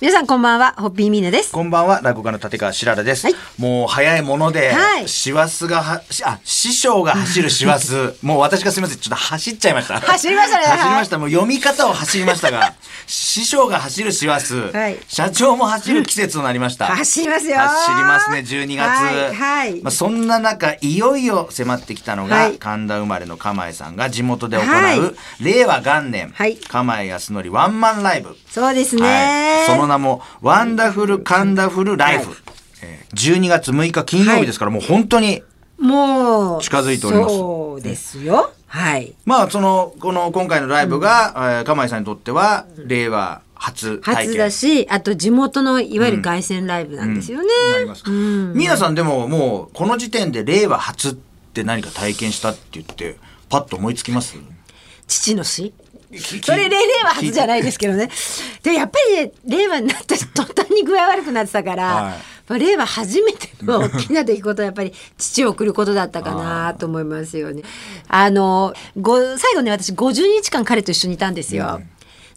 皆さんこんばんは、ホッピーミーナです。こんばんは、落語家の立川しららです。はいもう早いもので、はい師走がは、しあ、師匠が走る師走。もう私がすみません、ちょっと走っちゃいました。走りましたね走りました。もう読み方を走りましたが、師匠が走る師走、はい社長も走る季節となりました。走りますよ走りますね、12月。はいはいまあ、そんな中、いよいよ迫ってきたのが、はい神田生まれの釜江さんが地元で行う、はい令和元年、はい釜江康則ワンマンライブ。そうですね。はい、その名も、ワンダフルカンダフルライフ。はいえー12月6日金曜日ですから、もう本当に、もう、近づいておりますそうですよ。はい。まあ、その、この、今回のライブが、えー釜井さんにとっては、令和初体験。初だし、あと地元のいわゆる凱旋ライブなんですよね。なりますか。皆さんでも、もう、この時点で令和初って何か体験したって言って、パッと思いつきます？父の死きそれ令和初じゃないですけどね。でやっぱりね令和になった途端に具合悪くなってたから、はいやっぱ令和初めての大きな出来事はやっぱり父を送ることだったかなと思いますよね。あのご最後ね私50日間彼と一緒にいたんですよ。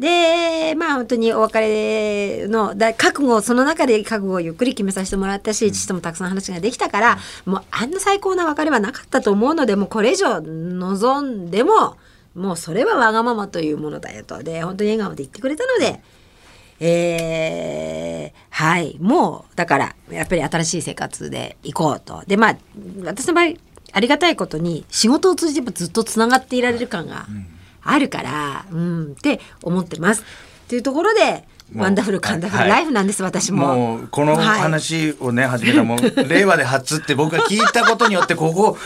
でまあ本当にお別れのだ覚悟をその中で覚悟をゆっくり決めさせてもらったし父ともたくさん話ができたからもうあんな最高な別れはなかったと思うのでもうこれ以上望んでももうそれはわがままというものだよとで本当に笑顔で言ってくれたので。えーはいもうだからやっぱり新しい生活で行こうとでまあ私の場合ありがたいことに仕事を通じてずっとつながっていられる感があるから、うん、って思ってます。っていうところでワンダフルカンダフルはい。ライフなんです、私も。もうこのはい。話をね、始めたもう 令和で初って僕が聞いたことによってここ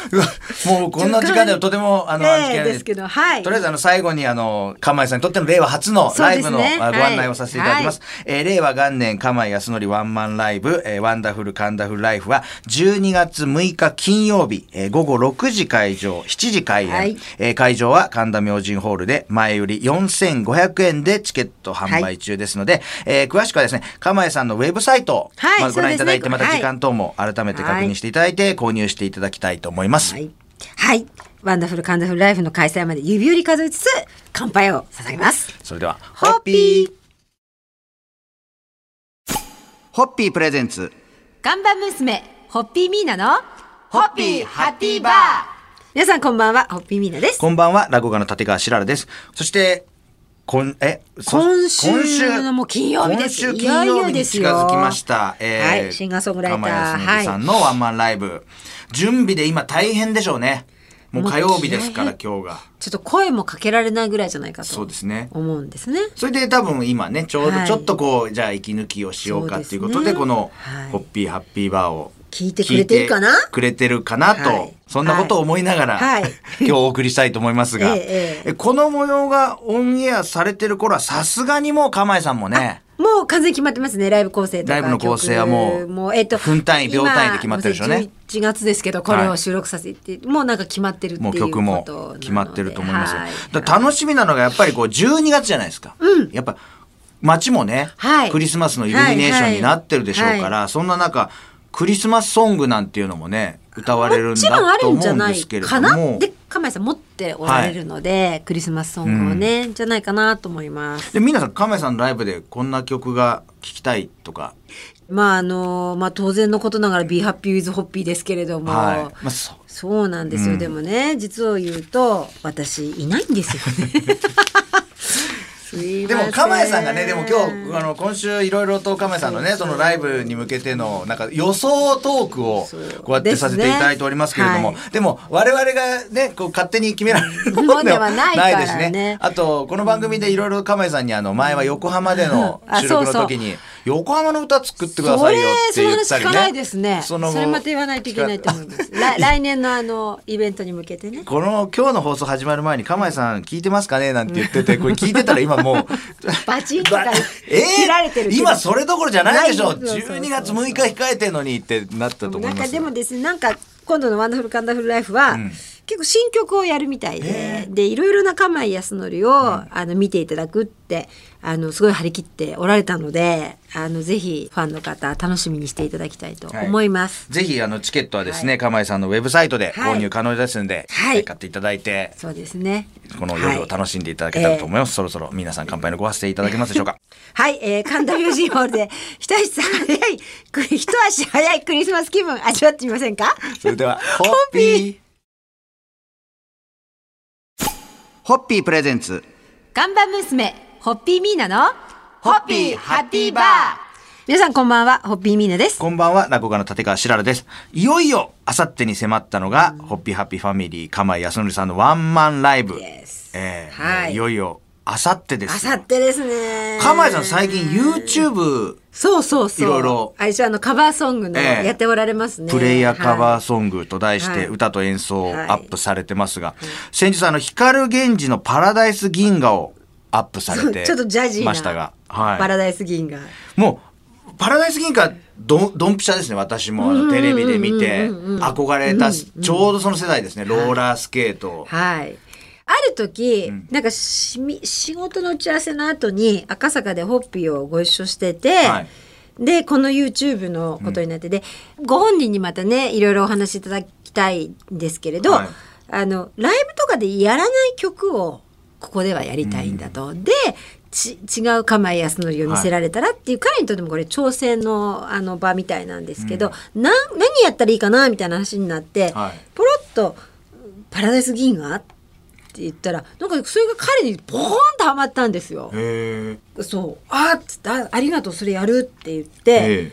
もうこんな時間ではとてもあの、ええあの聞けないです。けどはい。とりあえずあの最後にあの釜井さんにとっての令和初のライブの、ねあご案内はいをさせていただきます、えー令和元年釜井康則ワンマンライブ、えーワンダフルカンダフルライフは12月6日金曜日、えー午後6時会場7時開演、はい。えー会場は神田明神ホールで前より4500円でチケット販売中ですので、えー詳しくはですね、釜江さんのウェブサイトを、はいまあ、ご覧いただいて、また時間等も改めて確認していただいて、購入していただきたいと思います。はい、はい、ワンダフルカンダフルライフの開催まで指折り数えつつ乾杯を捧げます。それでは、ホッピーホッピープレゼンツ。看板娘ホッピーミーナのホッピーハッピーバー皆さんこんばんはホッピーミーナです。こんばんは、落語家の立川しららです。そして、今、え、そ今週のもう金曜日です金曜日に近づきました。いよいよですよはいシンガーソングライターさんのワンマンライブ。準備で今大変でしょうね。もう火曜日ですから、今日が。ちょっと声もかけられないぐらいじゃないかとそうですね。思うんですね。それで多分今ね、ちょうどはいちょっとこう、じゃあ息抜きをしようかっていうことで、ねこのはいホッピーハッピーバーを聞いてくれてるかな？くれてるかなと、はい。そんなことを思いながら、はい。今日お送りしたいと思いますが、ええこの模様がオンエアされてる頃はさすがにもう釜井さんもね、もう完全に決まってますね。ライブ構成とかライブの構成はもう曲もうえっと分単位秒単位で決まってるでしょうね。今11月ですけどこれを収録させて、もうなんか決まってるっていうもう曲も決まってると思いますよ。はい。楽しみなのがやっぱりこう12月じゃないですか。やっぱ街もね、はい。クリスマスのイルミネーションになってるでしょうから、はい。はそんな中、クリスマスソングなんていうのもね、歌われるんも。ちろんあだとるんじゃない思うんですけれどかなも。で釜井さん持っておられるので、クリスマスソングをね、じゃないかなと思います。で皆さん亀井さんのライブでこんな曲が聴きたいとか、まああのまあ当然のことながら Be Happy with Hoppy ですけれども、はい。まあ、そう。そうなんですよ、でもね実を言うと私いないんですよね。でも釜井さんがねでも今日あの今週いろいろと釜井さんのねそのライブに向けてのなんか予想トークをこうやってさせていただいておりますけれども、ですね。でも我々がねこう勝手に決められるもものでははないですね。あとこの番組でいろいろ釜井さんにあの前は横浜でのあ収録の時に横浜の歌作ってくださいよって言ったりね。それその話聞かないですね。そのれまた言わないといけないと思います。来 来年のあのイベントに向けてね。この今日の放送始まる前に釜井さん聞いてますかね？なんて言っててこれ聞いてたら今もう バチンとかばえ？切られてるー、今それどころじゃないでしょ。ないそうそうそう12月6日控えてんのにってなったと思いますなんかでもですねなんか今度の「ワンダフルカンダフルライフは」ん。結構新曲をやるみたいで、でいろいろな釜井康則を、あの見ていただくっってあのすごい張り切っておられたのであのぜひファンの方楽しみにしていただきたいと思います。ぜひあのチケットはですね、釜井さんのウェブサイトで購入可能ですので、はい買っていただいて、そうですね。この夜を楽しんでいただけたらと思います。そろそろ皆さん乾杯のご発声いただけますでしょうか？はい、えー、神田明神ホールで一足早い、一足早いクリスマス気分味わってみませんか？それでは、ホッピー。ホッピープレゼンツ。看板娘、ホッピーミーナの、ホッピーハッピーバー皆さんこんばんは、ホッピーミーナです。こんばんは、落語家の立川しららです。いよいよ、あさってに迫ったのが、ホッピーハッピーファミリー、釜井康則さんのワンマンライブ。Yes えーはいいよいよ、あさってですよ。あさってですね。釜井さん最近 YouTube そうそうそう。いろいろあ一応あのカバーソングのええやっておられますね。プレイヤーカバーー。ソングと題しはいて歌と演奏をはいアップされてますが、先日あの光源氏のパラダイス銀河をアップされてちょっとジャジーなましたが、はい、パラダイス銀河。もうパラダイス銀河どドンピシャですね私も。テレビで見て憧れたちょうどその世代ですねローラースケート、はい。ある時、なんかしみ仕事の打ち合わせの後に赤坂でホッピーをご一緒してて、はい。でこの YouTube のことになって、でご本人にまたねいろいろお話しいただきたいんですけれど、はい。あのライブとかでやらない曲をここではやりたいんだと。でち違う釜井康則を見せられたらっていう、彼にとってもこれ挑戦のあの場みたいなんですけど、なん。何やったらいいかなみたいな話になって、はい。ポロッと「パラダイス銀河?」って言ったらなんかそれが彼にポーンとはまったんですよ。そう「あっ」つってあ「ありがとうそれやる」って言って、え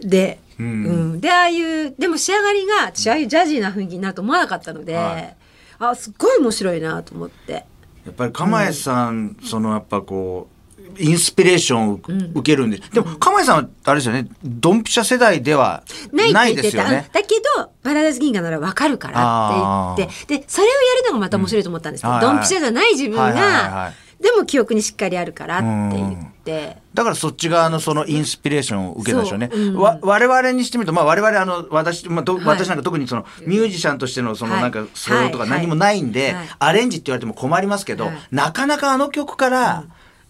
で、ううん。んでああいうでも仕上がりが私ああいうジャジーな雰囲気になると思わなかったので、はい。あすっごい面白いなと思って。やっぱり釜井さん、そのやっぱこうインスピレーションを受けるんで、でも釜井さんはあれですよねドンピシャ世代ではない。ですよね。だけど、パラダイス銀河ならわかるからって言って、で、それをやるのがまた面白いと思ったんですけど、うん。ドンピシャじゃない自分はいはいはいはがい、でも記憶にしっかりあるからって言って、だからそっち側のそのインスピレーションを受けたんでしょうね。そう。うん。わ我々にしてみると、まあ我々あの、私、まあ、とはい。私なんか特にそのミュージシャンとしてのそのはい。なんか素養とか何もないんで、はい。アレンジって言われても困りますけど、はい。なかなかあの曲から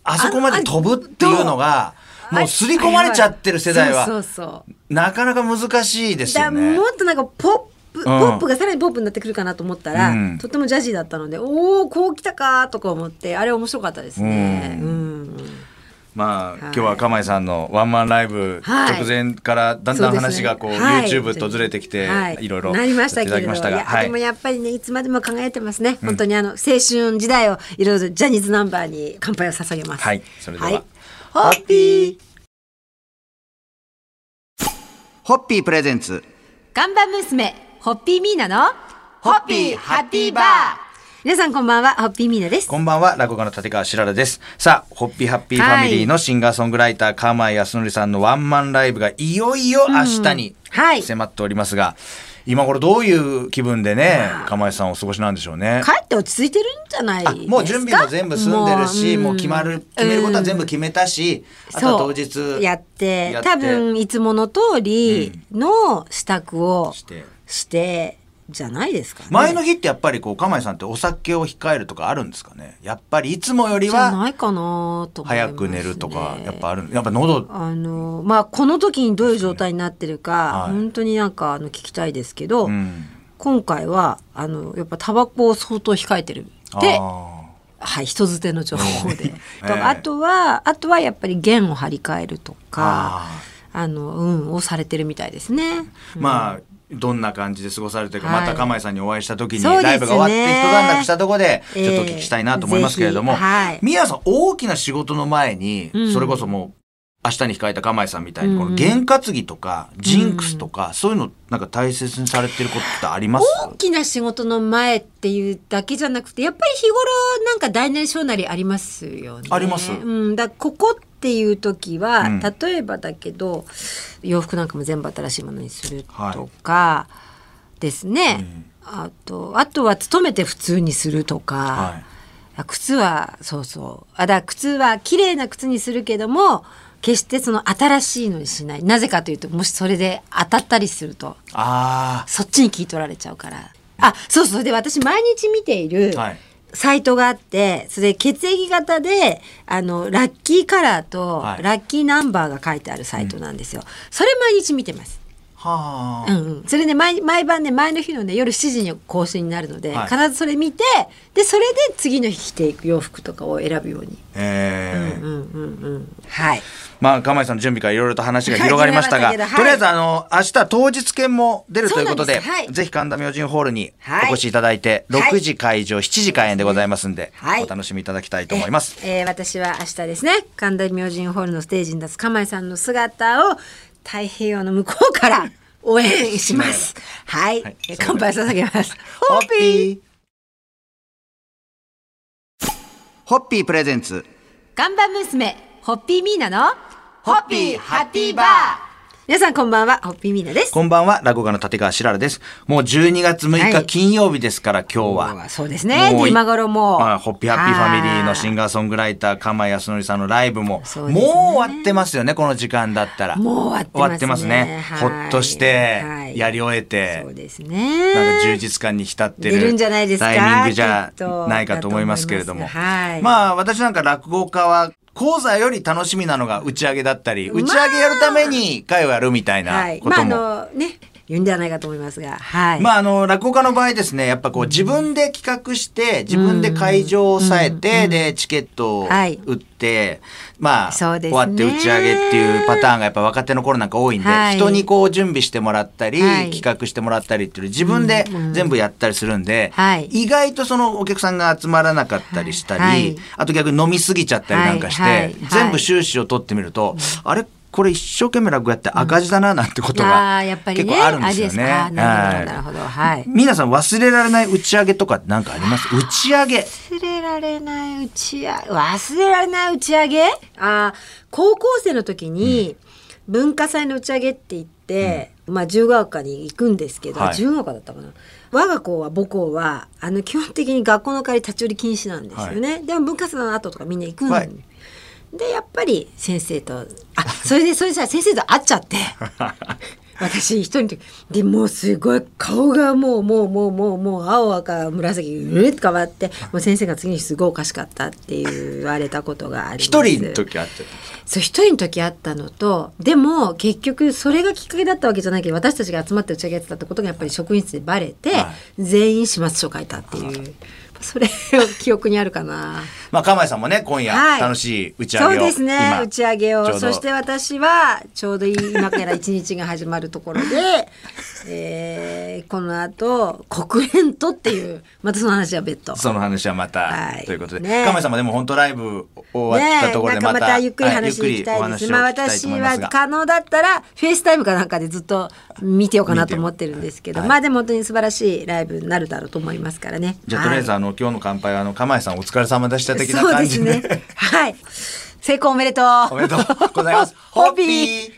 あそこまで飛ぶっていうのが、あもう刷り込まれちゃってる世代は、そうそうそう。なかなか難しいですだよね。も。っとなんかポップ、ポップがさらにポップになってくるかなと思ったら、うん。とってもジャジーだったので、おおこう来たかとか思って、あれ面白かったですね。ううん。まあ、はい。今日は釜井さんのワンマンライブはい。直前からだんだん話がこう、はい。YouTube とずれてきて、はい。い、ろいろなりましたけれどいただきましたが、はい。でもやっぱりねいつまでも考えてますね、本当にあの青春時代をいろいろジャニーズナンバーに乾杯を捧げます。はい、それでは、はい。ホッピー。ホッピープレゼンツ。看板娘ホッピーミーナのホッピーハッピーバー。皆さんこんばんはホッピーミーナです。こんばんは、落語家の立川しららです。さあ、ホッピーハッピーファミリーのシンガーソングライター、釜井康則さんのワンマンライブがいよいよ明日にはい。迫っておりますが、今頃どういう気分でね、釜井さんお過ごしなんでしょうね。帰って落ち着いてるんじゃないですか？あもう準備も全部済んでるし、もう決まる、決めることは全部うん決めたし、あとは当日やって。やって。多分いつもの通りの支度をして。してじゃないですかね。前の日ってやっぱりこう、釜井さんってお酒を控えるとかあるんですかね？やっぱりいつもよりじゃはないかなと早く寝るとか、やっぱある。やっぱ喉、あのまあこの時にどういう状態になってるか、はい。本当になんかあの聞きたいですけど、うん。今回はあのやっぱタバコを相当控えてる。であはい人づての情報で、ええ。とあとはあとはやっぱり弦を張り替えるとかああのうんをされてるみたいですね。ーまあ、どんな感じで過ごされてるか、はい。また釜井さんにお会いした時に、ライブが終わって一段落したところで、ちえ。えょっとお聞きしたいなと思いますけれども、はい。宮さん大きな仕事の前に、うん。それこそもう、明日に控えた釜井さんみたいに、うんこの験担ぎとか、ジンクスとか、そういうのなんか大切にされてることってあります？大きな仕事の前っていうだけじゃなくてやっぱり日頃なんか大なり小なりありますよね。あります。うん、だここっていう時は、うん。例えばだけど洋服なんかも全部新しいものにするとかですね、あとあとは勤めて普通にするとか、はい。あ靴はそうそう。あだ靴は綺麗な靴にするけども決してその新しいのにしない。なぜかというともしそれで当たったりするとあそっちに聞い取られちゃうから。あ、そうそう。で、私毎日見ている、はいサイトがあってそれ血液型であのラッキーカラーとはいラッキーナンバーが書いてあるサイトなんですよ。それ毎日見てます。はあ、うんうん、それで毎毎晩ね前の日のね夜7時に更新になるので、はい。必ずそれ見てでそれで次の日着ていく洋服とかを選ぶように。えー。うんうんうん、はい。まあ、釜井さんの準備からいろいろと話が広がりましたが、はい。とりあえず、あの、明日当日券も出るということで、です。はい。ぜひ神田明神ホールにはい。お越しいただいて、はい。6時会場、7時開演でございますんで、はい。お楽しみいただきたいと思います。えー私は明日ですね神田明神ホールのステージに立つ釜井さんの姿を太平洋の向こうから 応援します。はい、はいえー乾杯捧げます。ホッピーホッピープレゼンツ。看板娘ホッピーミーナのホッピーハッピーバー皆さんこんばんはホッピーミーナです。こんばんは、落語家の立川しららです。もう12月6日はい金曜日ですから、今日は。そうですね今頃もうまあホッピーハッピーファミリーのシンガガーソングライター、釜井康則さんのライブも、そうねもう終わってますよね、この時間だったら。もう終わってますね終わってますね。はいほっとしてはい、やり終えて、そうですね。なんか充実感に浸ってる出るんじゃないですか？タイミングじゃないかと思いますけれども。はいまあ私なんか落語家は講座より楽しみなのが打ち上げだったり、打ち上げやるために会をやるみたいなはい。ことも。まああのね言うんではないかと思いますが、はい。まああの落語家の場合ですねやっぱこう自分で企画して自分で会場を抑えてでチケットをはい。売ってまあ終わって打ち上げっていうパターンがやっぱ若手の頃なんか多いんではい。人にこう準備してもらったりはい。企画してもらったりっていう自分で全部やったりするんではい。意外とそのお客さんが集まらなかったりしたはい。りあと逆に飲みすぎちゃったりなんかして全部収支を取ってみるとあれ？これ一生懸命落語やって赤字だななんてことあがあやっぱりね。結構あるんですよね。ありですか。なるほはいど。はい。皆さん忘れられない打ち上げとかなんかあります？打ち上げ。忘れられない打ち上げ？忘れられない打ち上げ？あー高校生の時に文化祭の打ち上げって言って、まあ自由が丘に行くんですけど、はい。自由が丘だったかな。我が校は母校はあの基本的に学校の帰り立ち寄り禁止なんですよね、でも文化祭の後とかみんな行くんで、はいでやっぱり先生とあそれでそれさ先生と会っちゃって。私一人の時。でもうすごい顔がもうもうもうもうもう青赤紫うるっと変わってもう先生が次にすごいおかしかったって言われたことがあり一人の時あってそう一人の時あったのとでも結局それがきっかけだったわけじゃないけど私たちが集まって打ち上げやってたってことがやっぱり職員室でバレて、は全員始末書書いたっていう。それを記憶にあるかな。まあ釜井さんもね今夜はい。楽しい打ち上げを、そうですね今打ち上げを。そして私はちょうど今から一日が始まるところで、えーこの後国連とっていうまたその話は別途。その話はまた、はい。ということで、ね。釜井さんもでも本当ライブ終わったところでねえなんかまたゆっくりはい話に行きたいです。ゆっくりお話をまあ私は可能だったらフェイスタイムかなんかでずっと見てようかなと思ってるんですけど、はい。まあでも本当に素晴らしいライブになるだろうと思いますからね。じゃあとりあえず、はあの今日の乾杯はあの釜井さんお疲れ様でした。い的なそうです感じでね。はい。成功おめでとう。おめでとうございます ホッピー